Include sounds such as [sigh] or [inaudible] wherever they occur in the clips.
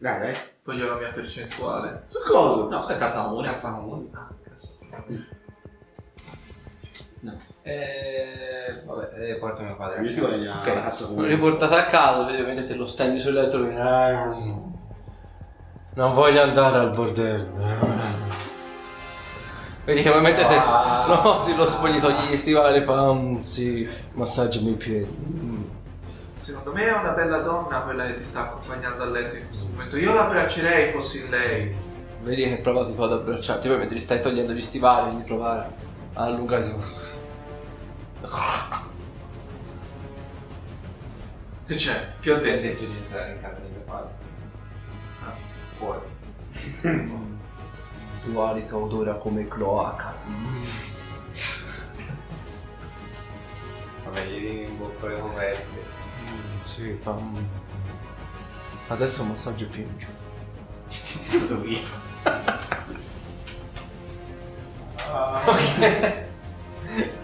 Dai, dai. Voglio la mia percentuale. Su cosa? No, è casa comune. Cassa comune. Ah, cazzo. Eh, vabbè, eh, porto mio padre. a Io ti casa. guadagno Ok. la cassa comune. Riportate a casa, vedete, vedete lo stendi sul letto. e- Ah, Non voglio andare al bordello. [laughs] Vedi che mentre te... [laughs] No, si lo spogli, togli gli stivali, fa sì, massaggiami i piedi. Secondo me è una bella donna quella che ti sta accompagnando a letto in questo momento. Io la abbraccerei fossi lei. Vedi che prova tipo ad abbracciarti, poi mentre gli stai togliendo gli stivali, devi provare a allungarsi. Che c'è? Che ho Ti ho detto? detto di entrare in casa di mio padre. Ah, fuori. Tu alito odora come cloaca. Vabbè, gli in bocca le coperte. Sì, fa... un- Adesso un massaggio più in giù. ok.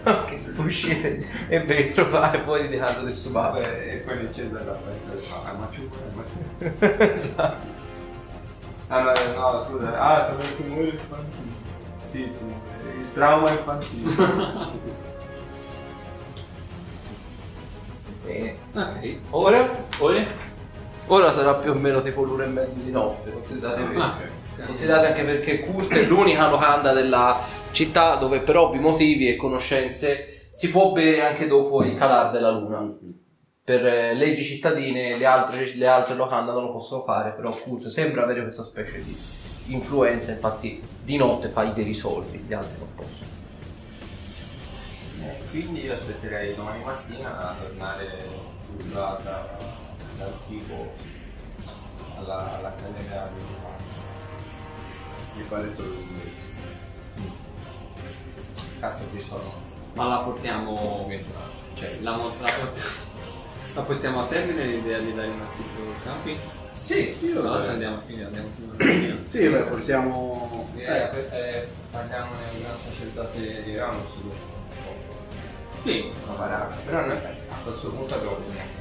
ok, uscite e vi ritrovate fuori di casa del. Vabbè, e poi. Ah, ma più, ma più. esatto. Ah, no, no, scusa. Ah, sono il tumore infantile. Sì, il trauma infantile. [laughs] Bene. Ok. Ora? Ora? Ora sarà più o meno tipo l'una e mezzo di notte, considerate, Ah. considerate anche perché Kurt è l'unica locanda della città dove per ovvi motivi e conoscenze si può bere anche dopo il calar della luna. Per eh, leggi cittadine le altre, le altre locande non lo possono fare, però Kurt sembra avere questa specie di influenza, infatti di notte fa i veri soldi, gli altri non possono. Eh, quindi io aspetterei domani mattina a tornare sulla, da, dal tipo alla, all'accademia di Mi pare solo un mezzo. Cazzo ci sono. Ma la portiamo. Cioè, la, la portiamo. [laughs] La portiamo a termine l'idea di dare un attimo campi? Sì, sì, se andiamo quindi andiamo prima alla mattina. Sì, beh, portiamo... Eh, Eh, eh, parliamo nel gran sacerdote di Ramos Sì. una baracca. Però noi a questo punto abbiamo bisogno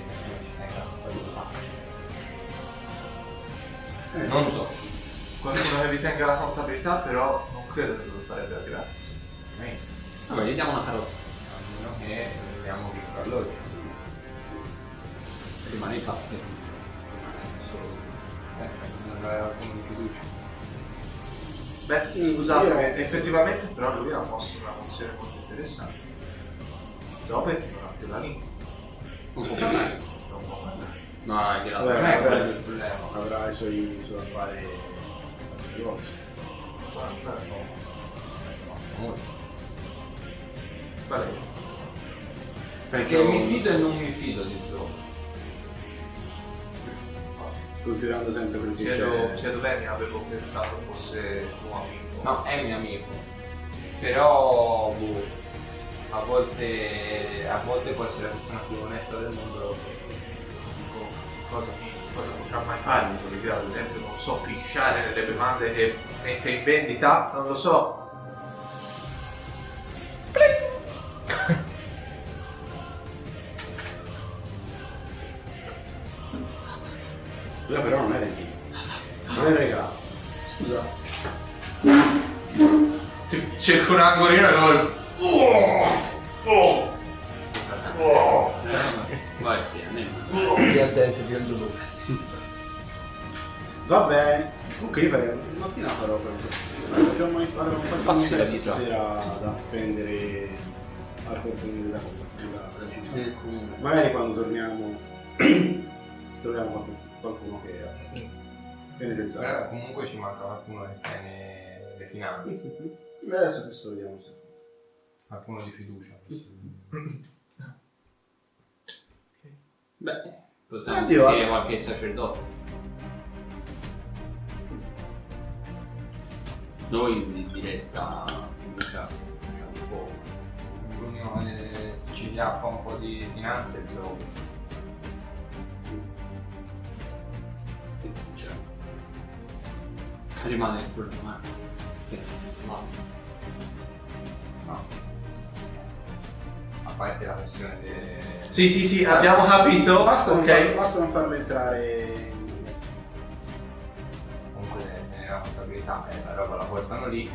campo. eh, Non so. Qualcuno che vi tenga la contabilità, però non credo che lo farebbe a gratis. Eh, Vabbè, gli diamo una carota. A meno che vediamo piccolo alloggio. Rimane in fatto. Solo. Eh, non aveva qualcuno di fiducia. Beh, Mm, scusatemi, effettivamente però lui ha mosso una funzione molto interessante. So perché non ha più la lingua. Un po' parlare. Non può parlare. No, è di là. Vabbè, Non è quello il problema. avrà i suoi, suoi affari grossi. Guarda, no. Molto. Vale. Perché mi fido e non mi fido di sto. Considerando sempre quel che Chiedo, c'è... chiedo bene, avevo pensato fosse tuo amico. No, è mio amico. Però boh, a volte a volte può essere la persona più onesta del mondo. Dico, cosa, cosa potrà mai fare? Perché ad esempio non so pisciare nelle bevande che mette in vendita, non lo so. Quella però non è vendita. Non è regalo. Scusa. Ti- Cerco un angolino e poi... Va bene. Comunque io farei mattina farò questo. Facciamo fare un po' di stasera da prendere al portone della della- della città. Mm. Magari quando torniamo [clears throat] troviamo qualcuno, qualcuno che che ne Però pensate. comunque ci manca qualcuno che tiene le finanze, [laughs] Beh, adesso questo vediamo se. qualcuno di fiducia. Beh, possiamo sentire eh. qualche sacerdote. Noi di diretta facciamo un po'. L'unico che ci chiappa un po' di finanze è il gioco. Rimane il problema. No. No. A parte la questione de... Sì, sì, sì, abbiamo Basta- capito. Basta, non ok. far- basta non farlo entrare. In- verità, eh, la roba la portano lì.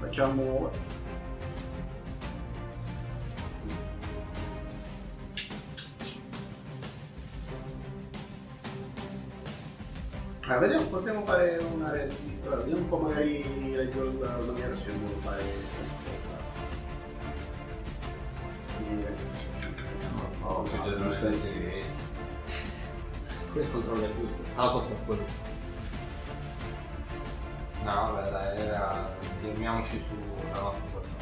Facciamo... Ah, vediamo, potremmo fare una. Allora, vediamo un po' magari la la mia versione, devo fare. Oh, che già giusto non sì. Questo controlla tutto. Ah, questo è quello. No, vabbè, dai, era... Fermiamoci sulla nostra portata.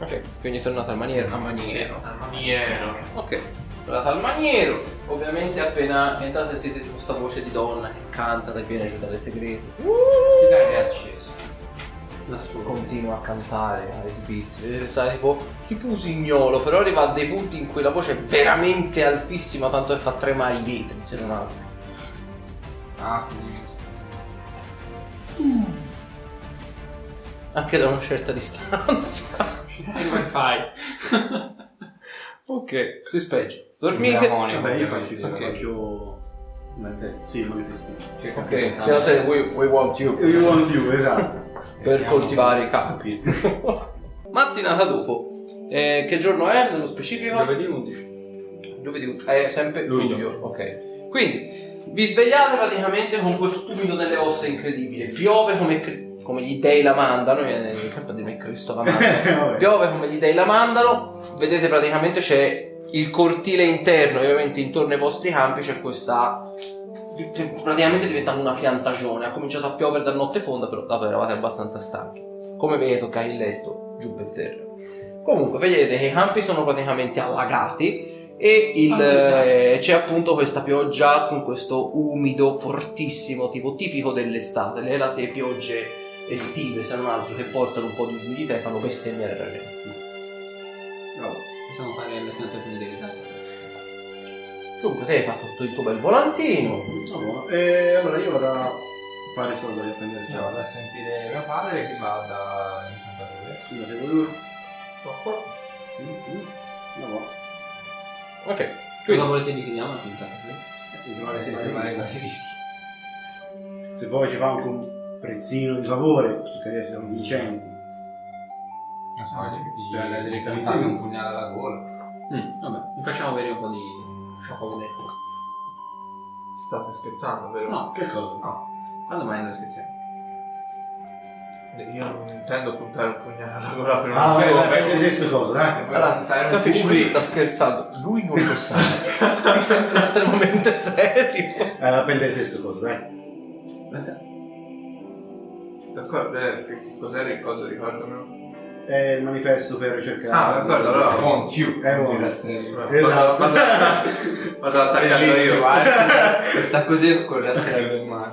Ok, quindi tornate al maniero. Al maniero. Al maniero. Ok, tornate al maniero. Ovviamente appena entrate sentite tipo questa voce di donna che canta che viene giù dalle segrete. Che dai è acceso. Lassù. Continua a cantare alle sbizzi. Vedete, sta tipo, tipo usignolo, però arriva a dei punti in cui la voce è veramente altissima, tanto che fa tremare i vetri, se non altro. Ah, quindi... Anche da una certa [laughs] distanza. Il wifi. ok, si spegge. Dormite. Demonio, Vabbè, io faccio, devo- faccio... Manifesti. Sì, manifesti. Cerca Ok, di- devo dire we, we want you. You want you, esatto. [laughs] Per Vediamo- coltivare i campi. [laughs] Mattinata dopo. Eh, che giorno è nello specifico? Giovedì 11. Giovedì. È sempre Luglio. luglio. Ok. Quindi vi svegliate praticamente con questo umido nelle ossa incredibile. Piove come, cri- come gli dei la mandano. Viene dirmi Cristo la manda. [laughs] Piove come gli dei la mandano. Vedete praticamente c'è il cortile interno e ovviamente intorno ai vostri campi c'è questa praticamente è diventata una piantagione ha cominciato a piovere da notte fonda però dato che eravate abbastanza stanchi come vedete toccare il letto giù per terra comunque vedete che i campi sono praticamente allagati e il, Ah, eh, c'è appunto questa pioggia con questo umido fortissimo tipo tipico dell'estate le classiche piogge estive se non altro che portano un po' di umidità e fanno bestemmiare la gente No. Possiamo fare le piantagioni delle taglie. Comunque te hai fatto tutto il tuo bel volantino. No, buono. E allora io vado a fare sto da prendere Sì, vado a sentire mio padre che va da incantatore. Scusate, voi No, no. Ok. Cosa Quindi, volete che chiediamo così. Basilischi. Se poi ci fa anche un prezzino di favore, perché adesso siamo vincenti. Non so, gli Per andare direttamente gli un pugnale alla gola. Mm, vabbè, vi facciamo vedere un po' di sciacquone. State scherzando, vero? No, Che cosa? no. Quando mai non scherziamo? Io non intendo puntare un pugnale alla gola per Ah, una vabbè, cosa. dai, prendete queste cose, dai. allora, capisci lui sta scherzando. Lui non lo sa. [laughs] Mi sembra estremamente serio. Eh, prendete queste cose, dai. D'accordo, eh, che cos'era il coso, ricordamelo. È il manifesto per cercare. Ah, d'accordo, allora. Want you. Eh, want. Vado- Esatto. Vado, vado a tagliarlo io. Eh. [laughs] Se sta così con il resto della bel mano.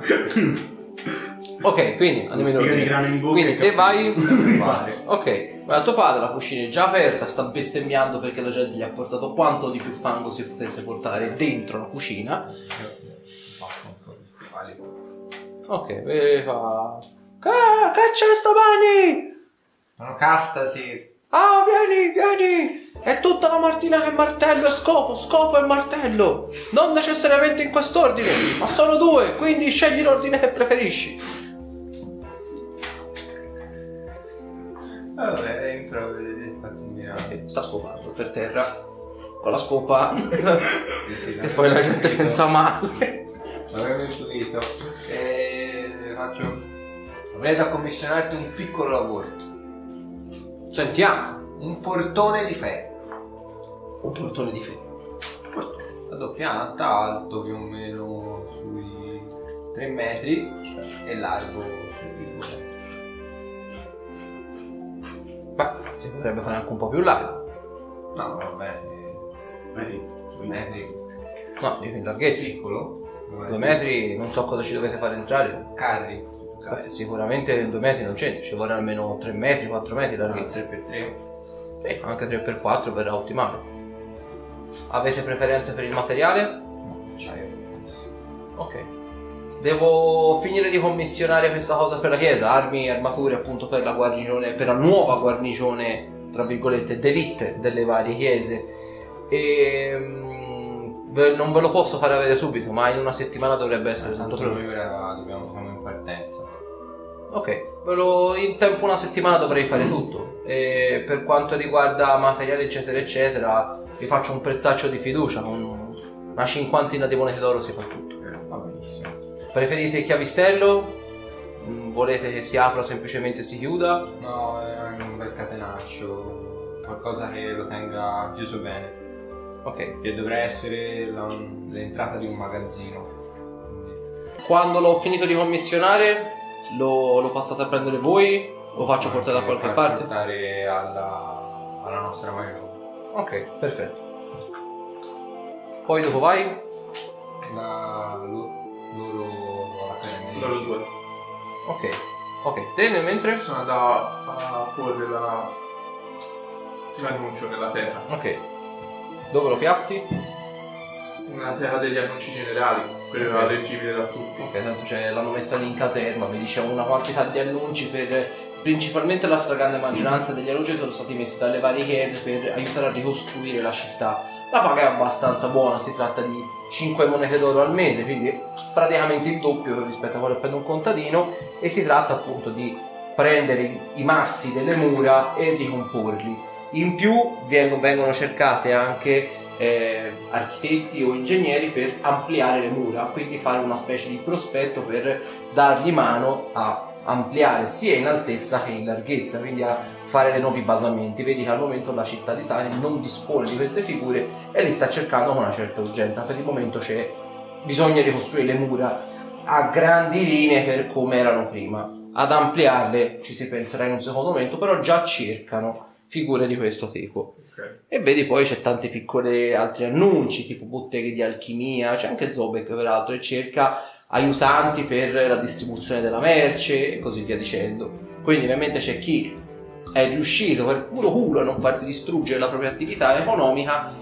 Ok, quindi andiamo in ordine. grano in bocca. Quindi e te vai. [laughs] Ok, ma tuo padre la fucina è già aperta, sta bestemmiando perché la gente gli ha portato quanto di più fango si potesse portare dentro la cucina. Un. Ok, e fa. Che, che c'è stamani? Sono castasi. Ah, vieni, vieni! È tutta la mattina che martello e scopo, scopo e martello! Non necessariamente in quest'ordine, ma sono due, quindi scegli l'ordine che preferisci. Vabbè, entro a vedere sta scopando per terra con la scopa, [laughs] che poi la gente pensa male. L'avevo intuito. E faccio. Avrei da commissionarti un piccolo lavoro. Sentiamo, Un portone di ferro. un portone di ferro. A doppianta, alto più o meno sui 3 metri e largo sui 2 Beh, si potrebbe fare anche un po' più largo. No, va bene. Vedi? 2 metri No, dico in larghezza. piccolo. Due metri, non so cosa ci dovete fare entrare. Carri. Beh, sicuramente due metri non c'entra, ci vorrà almeno 3 metri, 4 metri di larghezza. 3x3. Sì, anche 3x4 verrà ottimale. Avete preferenze per il materiale? Acciaio. Ok. Devo finire di commissionare questa cosa per la chiesa, armi e armature appunto per la guarnigione, per la nuova guarnigione, tra virgolette, d'elite delle varie chiese. E mm, ve- non ve lo posso fare avere subito, ma in una settimana dovrebbe essere tutto Tanto pronto. ora dobbiamo, partenza. Ok, lo- in tempo una settimana dovrei fare tutto. E per quanto riguarda materiali eccetera eccetera, vi faccio un prezzaccio di fiducia, con una cinquantina di monete d'oro si fa tutto. Va benissimo. Preferite il chiavistello? Mm, Volete che si apra o semplicemente si chiuda? No, è un bel catenaccio, qualcosa che lo tenga chiuso bene. Ok. Che dovrà essere la- l'entrata di un magazzino. Quando l'ho finito di commissionare, lo, lo passate a prendere voi? Lo faccio portare da qualche parte? portare alla, alla nostra maggiore. Ok, perfetto. Poi dopo vai? La, lo- loro all'accademia. Loro due. Ok. Ok, te nel mentre? Sono andato a porre la... l'annuncio nella terra. Ok. Dove lo piazzi? Nella terra degli annunci generali, quello Ok. leggibile da tutti. Ok, tanto c'è, l'hanno messa lì in caserma, vedi c'è una quantità di annunci per... Principalmente la stragrande maggioranza degli annunci sono stati messi dalle varie chiese per aiutare a ricostruire la città. La paga è abbastanza buona, si tratta di 5 monete d'oro al mese, quindi praticamente il doppio rispetto a quello che prende un contadino e si tratta appunto di prendere i- massi delle mura e ricomporli. In più vengono cercate anche eh, architetti o ingegneri per ampliare le mura, quindi fare una specie di prospetto per dargli mano a ampliare sia in altezza che in larghezza, quindi a fare dei nuovi basamenti. Vedi che al momento la città di Sani non dispone di queste figure e li sta cercando con una certa urgenza. Per il momento c'è bisogna ricostruire le mura a grandi linee per come erano prima. Ad ampliarle ci si penserà in un secondo momento, però già cercano figure di questo tipo. Ok. E vedi poi c'è tante piccole altri annunci, tipo botteghe di alchimia, c'è anche Zobek peraltro e cerca aiutanti per la distribuzione della merce e così via dicendo. Quindi ovviamente c'è chi è riuscito per puro culo a non farsi distruggere la propria attività economica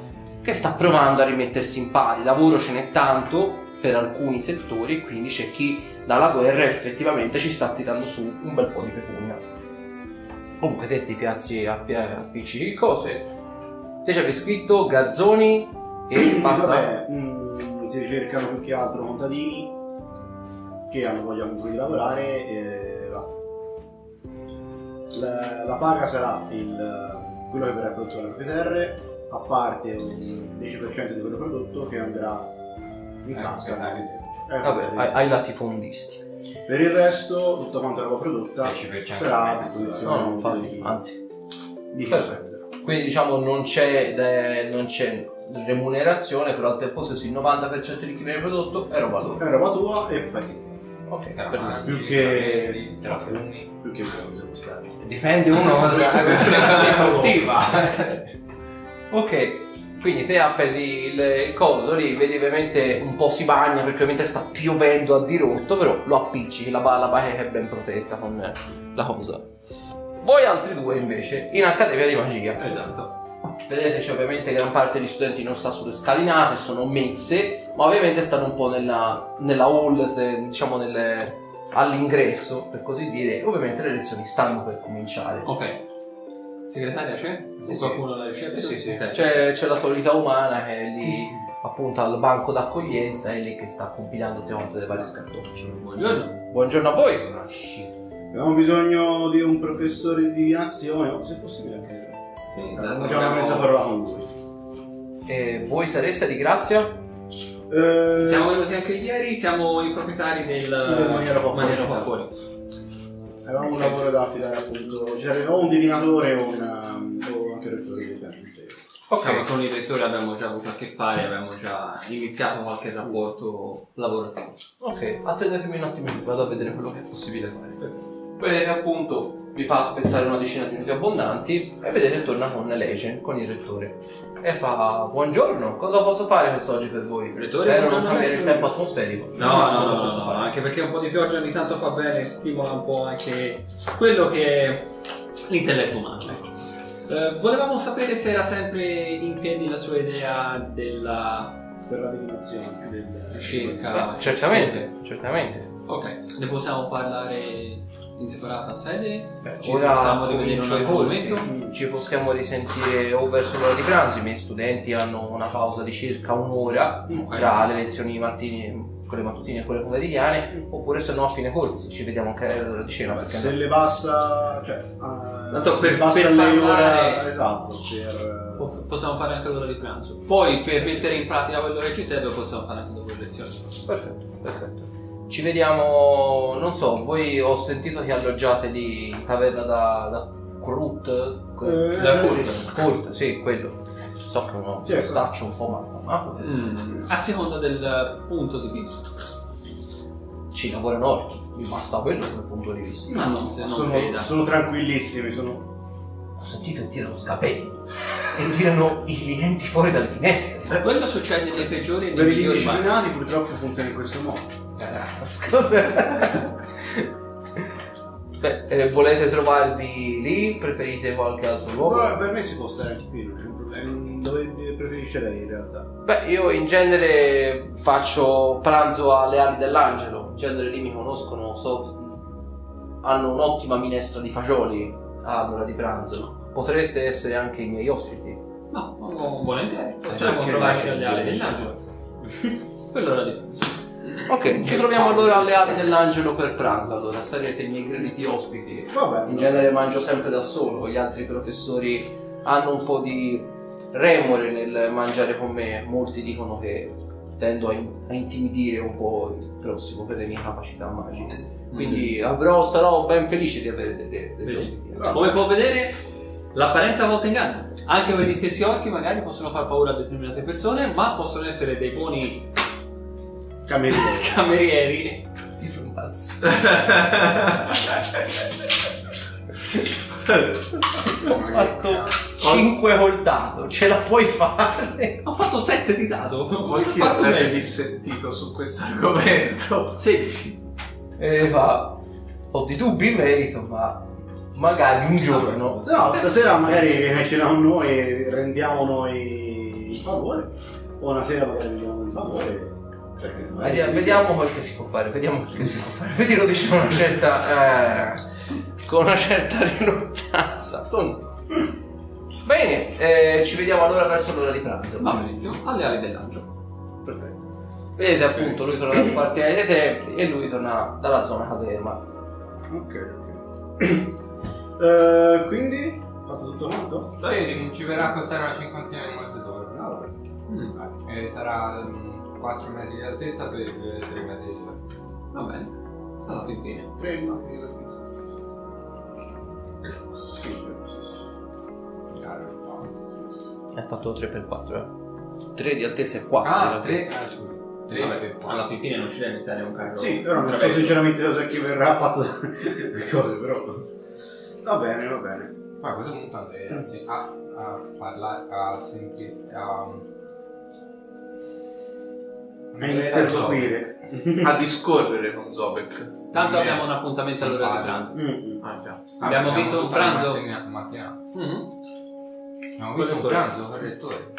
che sta provando a rimettersi in pari. Lavoro ce n'è tanto per alcuni settori, quindi c'è chi dalla guerra effettivamente ci sta tirando su un bel po' di pecunia. Comunque te ti piazzi a, a il cose. Te ci avevi scritto gazzoni e [clears throat] basta. Vabbè, mm, si cercano più che altro contadini che hanno voglia comunque di lavorare e va. La, la paga sarà il, quello che verrà prodotto dalle proprie terre, a parte un 10% di quello prodotto che andrà in Eh, tasca. Eh, Vabbè, ai, ai latifondisti. Per il resto, tutta quanta roba prodotta 10% sarà a di disposizione No, no, di infatti, anzi. di chi Perfetto. Quindi diciamo non c'è, eh, non c'è remunerazione, però al tempo stesso il 90% di chi viene prodotto è roba loro. È roba tua e fai Ok, perfetto. mangi, Più che- te la fumi. più che gustare. Dipende uno [laughs] cosa sportiva. [laughs] [laughs] Ok, quindi te appelli il, il coso lì, vedi ovviamente un po' si bagna perché ovviamente sta piovendo a dirotto, però lo appiccichi, la, la bacheca è ben protetta con la cosa. Voi altri due invece, in Accademia di Magia. Esatto. Vedete c'è ovviamente gran parte degli studenti non sta sulle scalinate, sono mezze, ma ovviamente stanno un po' nella, nella hall, diciamo nelle- all'ingresso, per così dire, ovviamente le lezioni stanno per cominciare. Ok. Segretaria c'è? Sì, qualcuno alla Sì, reception? sì, sì. Ok. C'è, c'è la solita umana che è lì appunto al banco d'accoglienza e lì che sta compilando tutte le varie scartoffie. Buongiorno. Buongiorno a voi! Abbiamo bisogno di un professore di divinazione, o se possibile anche. Sì, dato Già una siamo- mezza parola con lui. E voi sareste di grazia? Eh, Siamo venuti anche ieri, siamo i proprietari del Del Maniera qua fuori. Avevamo un lavoro da affidare appunto. Ci sarebbe o un divinatore o, una, o anche il rettore di tempo. Diciamo, con il rettore abbiamo già avuto a che fare, abbiamo già iniziato qualche rapporto lavorativo. Ok, attendetemi un attimo, vado a vedere quello che è possibile fare. Vedete appunto, vi fa aspettare una decina di minuti abbondanti e vedete torna con Legend, con il rettore. E fa, buongiorno, cosa posso fare quest'oggi per voi? Rettore, Spero non cambiare il tempo atmosferico. No, no, no, no, no, anche perché un po' di pioggia ogni tanto fa bene, stimola un po' anche quello che è l'intelletto umano. ecco. Eh, volevamo sapere se era sempre in piedi la sua idea della Per la divinazione. Del, ricerca. Ah, certamente, certamente. Ok, ne possiamo parlare in separata sede? Ci Ora possiamo rivedere corsi. momento? Ci possiamo risentire o verso l'ora di pranzo. I miei studenti hanno una pausa di circa un'ora Ok. tra le lezioni mattine, quelle mattutine e quelle pomeridiane, oppure se no a fine corsi, ci vediamo anche all'ora di cena. Perché Se le basta, cioè, eh, Tanto per- le basta per lei parlare- ora, esatto, per... Po- Possiamo fare anche l'ora di pranzo. Poi per mettere in pratica quello che ci serve possiamo fare anche dopo le lezioni. Perfetto, perfetto. Ci vediamo, non so, voi ho sentito che alloggiate lì in taverna da, da Krut. Eh, Da eh, Kurt. Kurt, sì, quello. So che è uno Sì, ecco. staccio un po' ma... ma Mm, a seconda del punto di vista. ci lavorano orchi, mi basta quello come punto di vista. Ma non, se non sono, creda. sono tranquillissimi, sono... Ho sentito che tirano scapelli [laughs] e tirano i clienti fuori dalle finestre. Quello succede nei peggiori e nei Per i migliori bar. disciplinati purtroppo funziona in questo modo. Scusa. Beh, eh, volete trovarvi lì? Preferite qualche altro luogo? Ma per me si può stare anche qui, non c'è un problema. Dove preferisce lei in realtà? Beh, io in genere faccio pranzo alle ali dell'angelo. In genere lì mi conoscono, so, hanno un'ottima minestra di fagioli all'ora di pranzo. Potreste essere anche i miei ospiti. No, volentieri. Possiamo trovarci alle ali dell'angelo. Per l'ora di pranzo. Ok, ci troviamo allora alle ali dell'angelo per pranzo. Allora, sarete i miei graditi ospiti. Vabbè, In genere mangio sempre da solo, gli altri professori hanno un po' di remore nel mangiare con me. Molti dicono che tendo a, in- a intimidire un po' il prossimo per le mie capacità magiche. Quindi avrò, sarò ben felice di avere delle, delle Vedi? ospiti. Come può vedere, l'apparenza a volte inganna. Anche quegli stessi orchi magari possono far paura a determinate persone, ma possono essere dei buoni camerieri. [laughs] Un pazzo. Ho fatto 5 col dado, ce la puoi fare? Ho fatto 7 di dado. Ho Vuoi che fatto avrebbe dissentito su questo argomento? 16. E fa, ho di dubbi in merito, ma magari un giorno. Se no, stasera magari viene a cena con noi e rendiamo noi il favore. O una sera magari rendiamo il favore. Magari Vediamo, sì. vediamo quel che si può fare, vediamo quel che si può fare. Vedi lo dice con una certa. eh, con una certa riluttanza. Comunque. Bene, eh, ci vediamo allora verso l'ora di pranzo. Va benissimo. Alle ali dell'angelo. Perfetto. Vedete appunto, lui torna dal quartiere dei templi e lui torna dalla zona caserma. Ok, ok. [clears throat] Eh, quindi, fatto tutto quanto? Sì, sì. ci verrà a costare una cinquantina di monete d'oro. No, vabbè. Mm, E sarà mm, 4 metri di altezza per 3 metri di largo. va bene. Alla fin fine. Tre macchine da pizza. Sì, sì, sì. Chiaro. È fatto 3x4, eh. 3 di altezza e 4 Ah, 3 ah. 3 Vabbè, alla fin fine non ci deve mettere un carro. Sì, però non so sinceramente cosa chi verrà fatto le cose, però. Va bene, va bene. Ma a questo punto andrei a, a parlare, a sentire, a... A interloquire. A discorrere con Zobek. Tanto abbiamo un appuntamento all'ora di pranzo. Mm, Ah, già. Abbiamo vinto un pranzo? Mattina, mattina. Mhm. Abbiamo vinto un è pranzo con il rettore.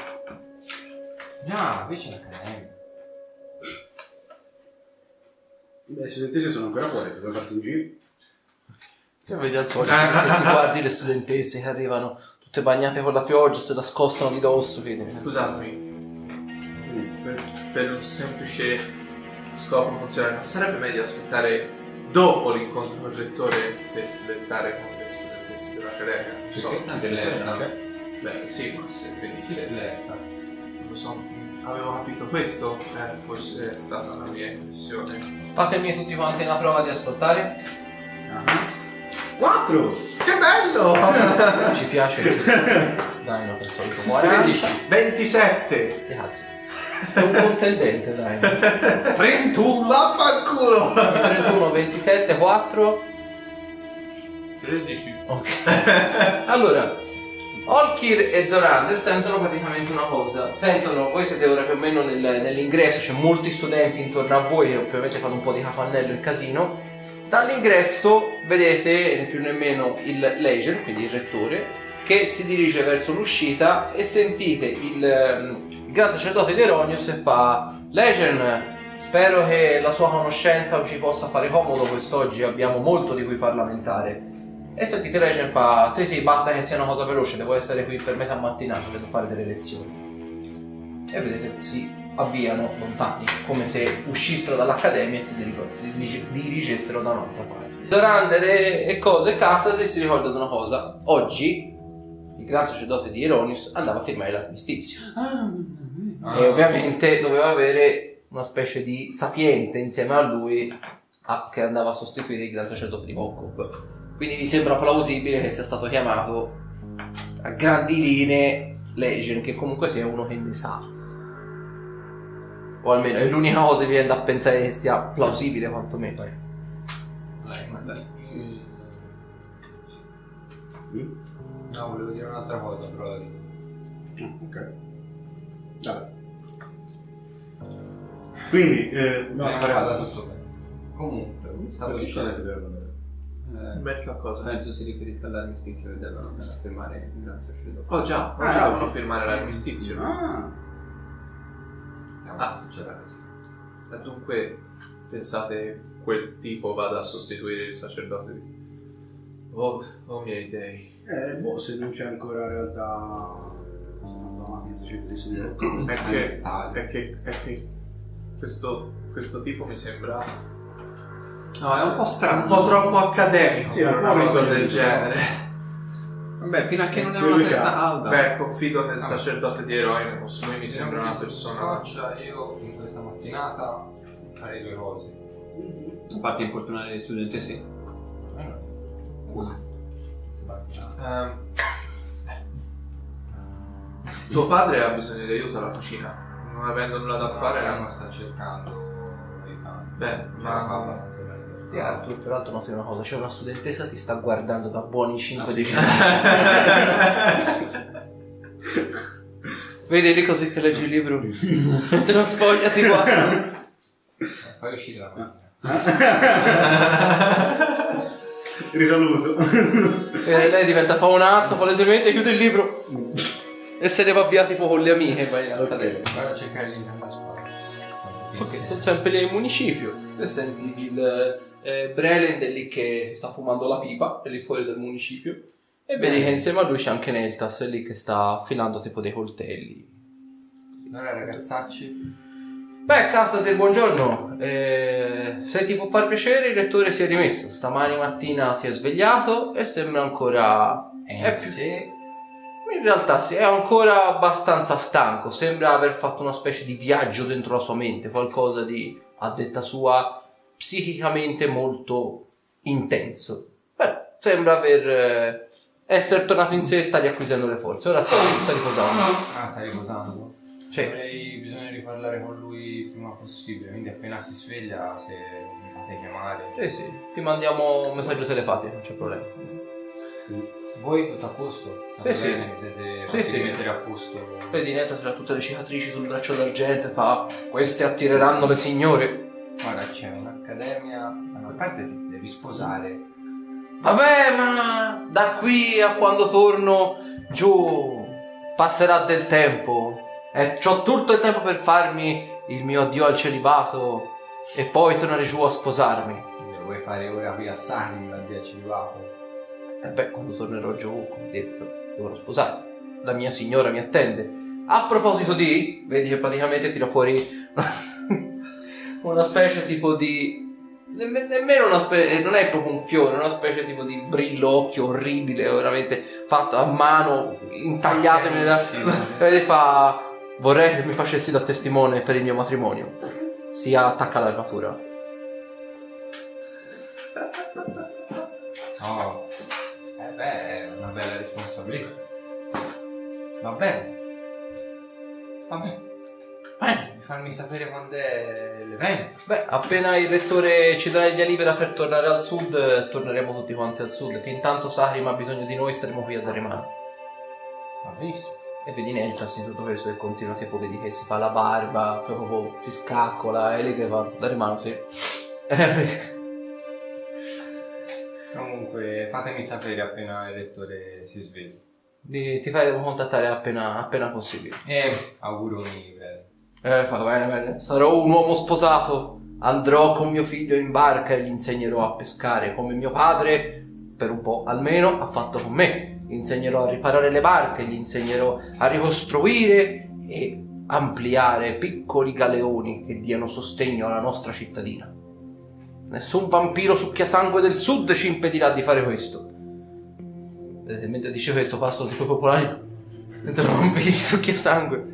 Già, vicino all'accademia. Beh, le studentesse sono ancora fuori, se vuoi farti un giro. Che vedi al solito, che ti guardi le studentesse che arrivano tutte bagnate con la pioggia, se nascostano di dosso, quindi... Scusatemi, per, un semplice scopo funzionale, non sarebbe meglio aspettare dopo l'incontro con il rettore per flirtare con le studentesse dell'accademia? Non so. Perché? Anche lei non c'è. Beh, sì, ma se Sì, venisse. flirta. Non lo so, avevo capito questo, eh, forse è stata una mia impressione. Fatemi tutti quanti una prova di ascoltare. Ah. Quattro! Che bello! Ci piace. [laughs] Dai, no, per solito 40. 27! Che cazzo. È un contendente, dai. [laughs] 31. Vaffanculo! 31, 27, 4. 13. Ok. Allora, Olkir e Zorander sentono praticamente una cosa. Sentono, voi siete ora più o meno nel- nell'ingresso, c'è molti studenti intorno a voi che ovviamente fanno un po' di capannello e casino. Dall'ingresso vedete né più nemmeno il Leger, quindi il rettore, che si dirige verso l'uscita e sentite il, il gran sacerdote di Eronius e fa Legion, spero che la sua conoscenza ci possa fare comodo quest'oggi, abbiamo molto di cui parlamentare. E sentite Legion fa, sì sì, basta che sia una cosa veloce, devo essere qui per metà mattinata, devo fare delle lezioni. E vedete, sì, avviano lontani, come se uscissero dall'accademia e si, dirigo- si dirige- dirigessero da un'altra parte. Durante le e cose, Cassasi si ricorda di una cosa. Oggi il gran sacerdote di Eronius andava a firmare l'armistizio. Ah, E ovviamente doveva avere una specie di sapiente insieme a lui a- che andava a sostituire il gran sacerdote di Mokop. Quindi vi sembra plausibile che sia stato chiamato a grandi linee Legion, che comunque sia uno che ne sa. O almeno è l'unica cosa che mi viene da pensare che sia plausibile quantomeno. Lei, ma dai. Mm? No, volevo dire un'altra cosa, però la dico. Ah, ok. Vabbè. Quindi, eh, No, no, vada tutto bene. Comunque, stavo perché dicendo... deve andare? Eh, Metti cosa? penso si riferisca all'armistizio che devono andare a firmare il gran sacerdote. Oh già, Ah, ah, devono ok. firmare l'armistizio. Ah, Ah. c'era così. E dunque pensate quel tipo vada a sostituire il sacerdote di... Oh, oh miei dei. Eh, boh, se non c'è ancora in realtà... È che, è che questo, questo tipo mi sembra No, è un po' strano. un po' troppo accademico Sì, per un una cosa del genere. Vabbè, fino a che non è una testa calda. Beh, confido nel Ah. sacerdote di Eroimus, lui mi sembra una persona... Coccia, io in questa mattinata farei due cose. A parte importunare le studentesse. Una. Ehm, [laughs] tuo padre ha bisogno di aiuto alla cucina, non avendo nulla da fare, non non... sta cercando. Beh, Ma ma... Sì, ah, tu, tra l'altro noti una cosa, c'è una studentessa ti sta guardando da buoni 5 Ah, sì. [laughs] Vedi lì così che leggi il libro? Te lo sfoglia di guarda. Fai uscire la macchina. [laughs] Risaluto. E lei diventa faunazzo, palesemente chiude il libro e se ne va via tipo con le amiche vai all'accademia. Vado a cercare squadra. Ok, sono sempre lì in municipio e senti il eh, Brelend è lì che si sta fumando la pipa, è lì fuori dal municipio e vedi che insieme a lui c'è anche Neltas, è lì che sta affilando tipo dei coltelli. Allora ragazzacci, Beh, Cassase, buongiorno. Eh, se ti può far piacere, il lettore si è rimesso. Stamani mattina si è svegliato e sembra ancora... è È in più- sé In realtà sì, è ancora abbastanza stanco. Sembra aver fatto una specie di viaggio dentro la sua mente, qualcosa di, a detta sua, psichicamente molto intenso. Beh, sembra aver... eh, essere tornato in sé e sta riacquisendo le forze. Ora sta, sta riposando. Ah, stai riposando? Sì. Avrei bisogno di parlare con lui il prima possibile, quindi appena si sveglia, se mi fate chiamare. Sì, sì, ti mandiamo un messaggio telepatico, non c'è problema. Voi tutto a posto? Sì, sì. bene? Siete Sì, sì. rimettere a posto? Vedi, Neta c'ha tutte le cicatrici sul braccio d'argento e fa queste attireranno le signore. Guarda, c'è un'accademia, a parte ti devi sposare. Vabbè, ma da qui a quando torno giù passerà del tempo. E ho tutto il tempo per farmi il mio addio al celibato e poi tornare giù a sposarmi. Quindi lo vuoi fare ora qui a Sarin, l'addio al celibato? E beh, quando tornerò giù, come detto, dovrò sposarmi. La mia signora mi attende. A proposito di, vedi che praticamente tira fuori [laughs] una specie tipo di. nemm- Nemmeno una specie. Non è proprio un fiore, è una specie tipo di brillocchio orribile, veramente fatto a mano, intagliato nella. E [laughs] fa. Vorrei che mi facessi da testimone per il mio matrimonio. Si attacca all'armatura. No. Eh beh, è una bella responsabilità. Va bene. Va bene. Bene. Farmi sapere quando è l'evento. Beh, appena il rettore ci darà il via libera per tornare al sud, eh, torneremo tutti quanti al sud. Fin tanto Sarim ha bisogno di noi, staremo qui a dare mano. Va benissimo. E vedi Neltas in tutto questo che continua tipo, vedi che si fa la barba, proprio si scaccola, e lei che va a dare mano, sì. [laughs] Comunque, fatemi sapere appena il lettore si sveglia. Ti, ti faremo contattare appena, appena possibile. E auguroni, bene. Eh, fa bene, bene. Sarò un uomo sposato. Andrò con mio figlio in barca e gli insegnerò a pescare come mio padre, per un po' almeno, ha fatto con me. Gli insegnerò a riparare le barche, gli insegnerò a ricostruire e ampliare piccoli galeoni che diano sostegno alla nostra cittadina. Nessun vampiro succhiasangue del sud ci impedirà di fare questo. Vedete, mentre dice questo passo sui popolari, mentre vampiri succhiasangue.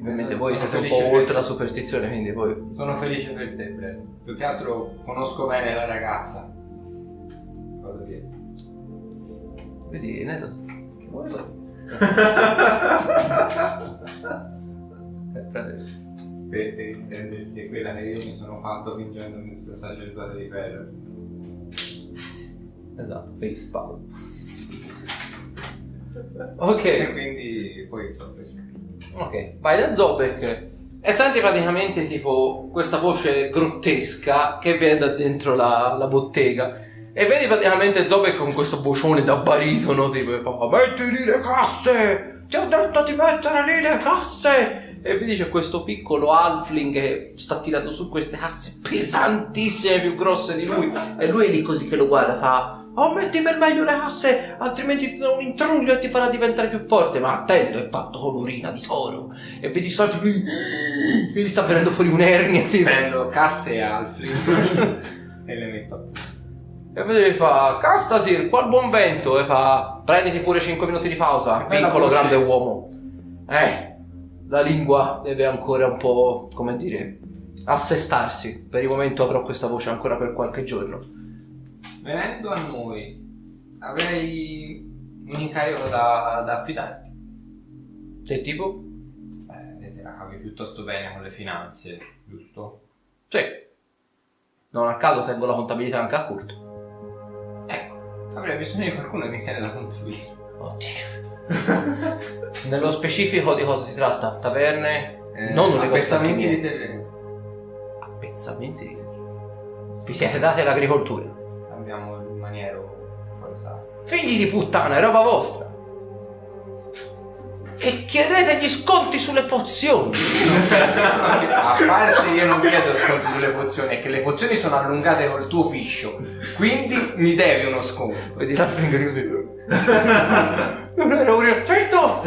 Ovviamente voi siete un po' oltre la superstizione, quindi poi... Sono felice per te, Brad. Più che altro conosco bene la ragazza. Dire? Vedi, Neto, che? [laughs] Eh, prende- Per, per intendersi è quella che io mi sono fatto fingendomi sul sacerdote di ferro. Esatto, face palm. [laughs] E Ok, quindi poi preso. ok, vai da Zobek e senti praticamente tipo questa voce grottesca che viene da dentro la, la bottega e vedi praticamente Zobek con questo vocione da baritono tipo metti lì le casse ti ho detto di mettere lì le casse e vedi c'è questo piccolo halfling che sta tirando su queste casse pesantissime più grosse di lui e lui è lì così che lo guarda fa Oh, metti per meglio le casse, altrimenti ti do un intruglio e ti farà diventare più forte. Ma attento, è fatto con l'urina di toro. E vedi soldi lui. Gli sta venendo fuori un'ernia. Tipo. Prendo casse e alfling [laughs] e le metto a posto. E vedi fa. Castasir, qua il buon vento. E fa. Prenditi pure 5 minuti di pausa. Bella Piccolo, voce. grande uomo. Eh, la lingua deve ancora un po'. come dire. assestarsi. Per il momento avrò questa voce ancora per qualche giorno. Venendo a noi, avrei un incarico da, da affidarti. Del tipo? Beh, te la cavi piuttosto bene con le finanze, giusto? Sì. Non a caso seguo la contabilità anche a Kurt. Avrei bisogno di qualcuno che mi chiede la contabilità. Oddio. [laughs] Nello specifico di cosa si tratta? Taverne? Eh, non un appezzamenti di terreno. Appezzamenti di terreno. Vi siete dati all'agricoltura. Abbiamo il maniero forzato. Figli di puttana, è roba vostra. E chiedete gli sconti sulle pozioni. A parte io non chiedo sconti sulle pozioni, è che le pozioni sono allungate col tuo piscio. Quindi mi devi uno sconto. Vedi la così. Non era un Zitto!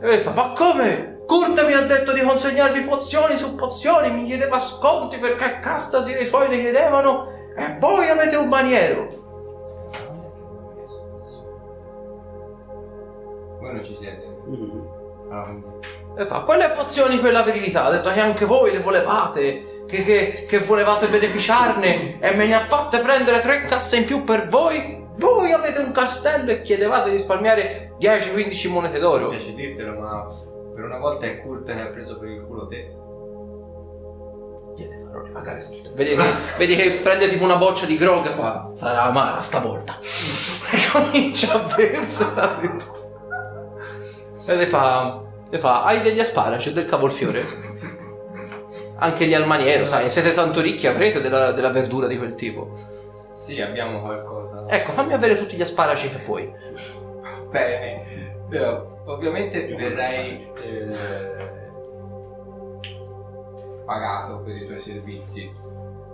E fa, ma come? Kurt mi ha detto di consegnarvi pozioni su pozioni, mi chiedeva sconti perché Castasi e i suoi le chiedevano e voi avete un maniero. Voi non ci siete. Mm. Quindi- E fa, quelle pozioni per la virilità, ha detto che anche voi le volevate, che, che- che volevate beneficiarne e me ne ha fatte prendere tre casse in più per voi. Voi avete un castello e chiedevate di risparmiare 10-15 monete Mi d'oro. piace dirtelo, ma per una volta è Kurt che ha preso per il culo te. Gliene farò ripagare tutte. Vedi che, vedi che prende tipo una boccia di grog e fa, sarà amara stavolta. [laughs] E comincia a versare. E le fa, le fa, hai degli asparaci e del cavolfiore? Anche gli al maniero, sai, siete tanto ricchi, avrete della, della verdura di quel tipo. Sì, abbiamo qualcosa. Ecco, fammi avere tutti gli asparaci che puoi. Bene. Però, ovviamente verrai eh, pagato per i tuoi servizi.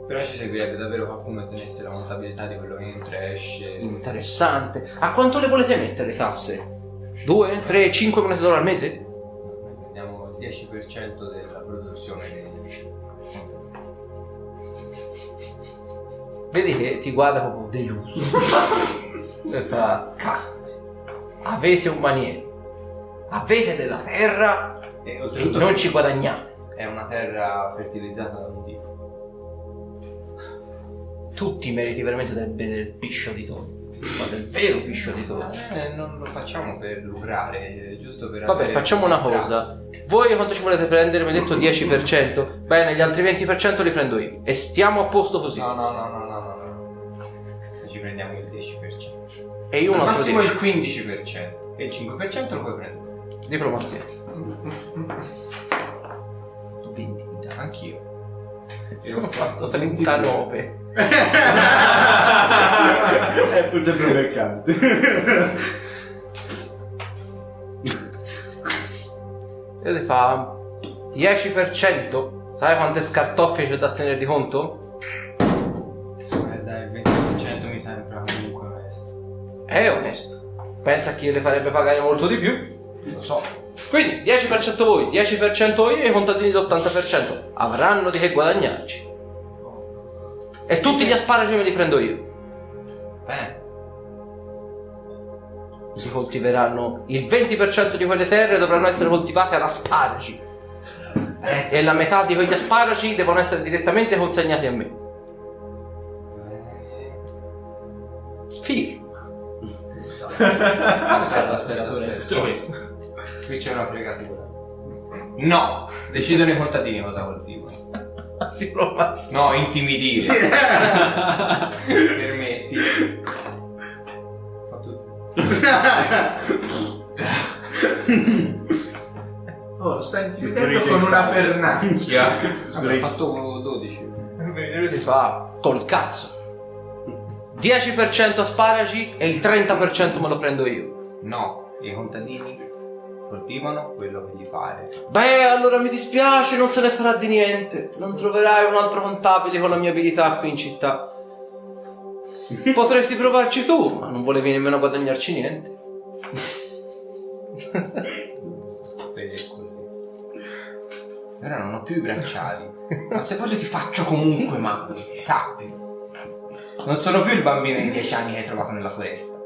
Però ci servirebbe davvero qualcuno che tenesse la contabilità di quello che entra e esce. Interessante. A quanto le volete mettere le tasse? 2, 3, 5 monete d'oro al mese? Noi prendiamo il 10% della produzione che Vedi che ti guarda proprio deluso. [laughs] e fa, cazzo, avete un maniero, avete della terra e oltretutto non ci guadagnate. è una terra fertilizzata da un dio. Tutti meriti veramente del, del piscio di tonno. Ma del vero piscio di tonno. Eh, non lo facciamo per lucrare, giusto per Vabbè, facciamo una un cosa. Voi quanto ci volete prendere? Mi hai detto 10%. Bene, gli altri 20% li prendo io. E stiamo a posto così. No, no, no, no, no, no, no. Ci prendiamo il 10%. E io un Al altro massimo 10. il 15%. E il 5% lo puoi prendere. Diplomazia. [laughs] 20 Anch'io. Io ho fatto 39. È pur sempre un mercante. E le fa 10%. Sai quante scartoffie c'è da tenere di conto? Eh dai, il 20% mi sembra comunque onesto. È onesto. Pensa a chi le farebbe pagare molto di più? Lo so. Quindi 10% voi, 10% io e i contadini l'80% avranno di che guadagnarci. E tutti gli asparagi me li prendo io. Bene. Si coltiveranno il 20% di quelle terre dovranno essere coltivate ad asparagi. E la metà di quegli asparagi devono essere direttamente consegnati a me. Firma. [laughs] [laughs] Qui c'è una fregatura. No! Decidono i contadini cosa coltivano. Si romazza. No, intimidire. [laughs] Permetti. Fa tutto. Oh, lo stai intimidendo con una pernacchia. Vabbè, ho fatto 12. Si fa col cazzo. 10% asparagi e il 30% me lo prendo io. No, i contadini coltivano quello che gli pare. Beh, allora mi dispiace, non se ne farà di niente. Non troverai un altro contabile con la mia abilità qui in città. [laughs] Potresti provarci tu, ma non volevi nemmeno guadagnarci niente. Ora non ho più i bracciali. Ma se voglio ti faccio comunque male, sappi. Non sono più il bambino di 10 anni che hai trovato nella foresta.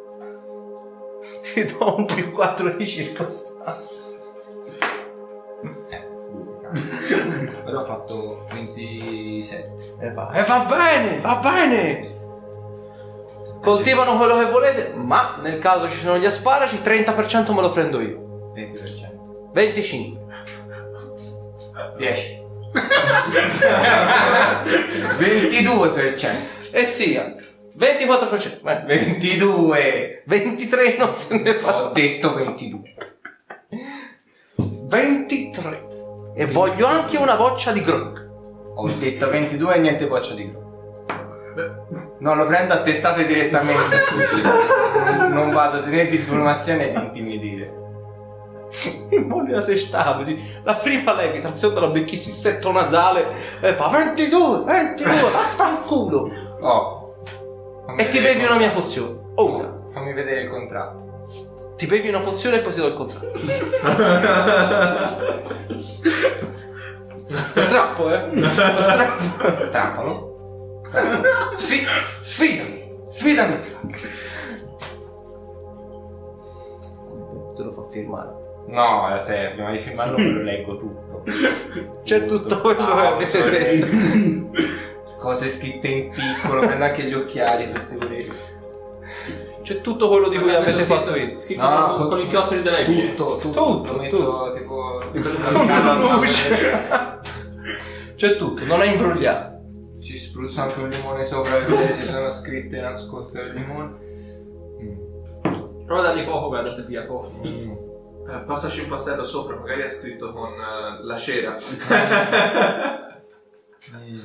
Ti do un più 4 di circostanza. Però ho fatto 27. E va, e va bene, va bene. Coltivano quello che volete, ma nel caso ci sono gli asparagi, 30% me lo prendo io. 20%. 25. 10. 22%. E sia. 24%. Beh, 22. 23 non se ne fa. Ho detto 22. 23. E voglio anche una boccia di grog. Ho detto 22 e niente boccia di gru. No, lo prendo a testate direttamente. non, non vado a tenere informazione e di intimidire. Mi muore la testata. vedi? La prima levitazione della becchissi setto nasale e fa 22, 22, vaffanculo. Oh. E ti bevi una mia pozione. Oh, una. Fammi vedere il contratto. Ti bevi una pozione e poi ti do il contratto. Lo strappo, eh? Lo strappo. Strappalo. Sfi- sfidami, sfidami. Te lo fa firmare. No, se prima di firmarlo me lo leggo tutto. C'è tutto quello che Ah, avete detto. Cose scritte in piccolo, prendo anche gli occhiali per sicurezza. C'è tutto quello di cui avete scritto- fatto io. Scritto No, con, con- con il chiostro leggi. Tutto, tutto, Tutto, Lo metto tipo... Con luce. C'è tutto, non è imbrogliato. Ci spruzzo anche un limone sopra per vedere se sono scritte nascoste al limone. Mm. Prova a dargli fuoco, guarda se via fuoco. Mm. Eh, passaci un pastello sopra, magari è scritto con eh, la cera. Mm.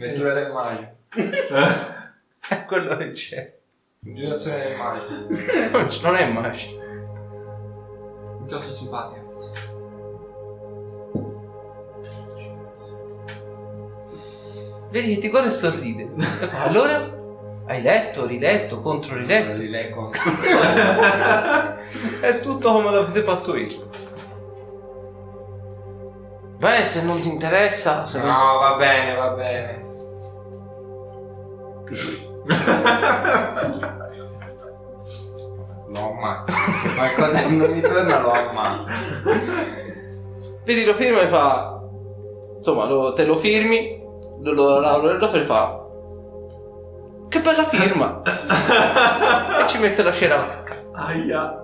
Vettura del Mario. È [laughs] quello che c'è. Girazione del Mario. Non Non è magico. Un chiostro simpatico. Vedi che ti guarda e sorride. Allora? Hai letto, riletto, contro riletto. Li leggo. [laughs] È tutto come l'avete fatto io. Beh, se non ti interessa, se non- No, va bene, va bene. [laughs] Lo ammazzo. Qualcosa non mi torna lo ammazzo. vedi lo firma e fa. Insomma, lo- te lo firmi, lo, lo, lo, lo e fa. Che bella firma! [laughs] e ci mette la cera lacca. Aia.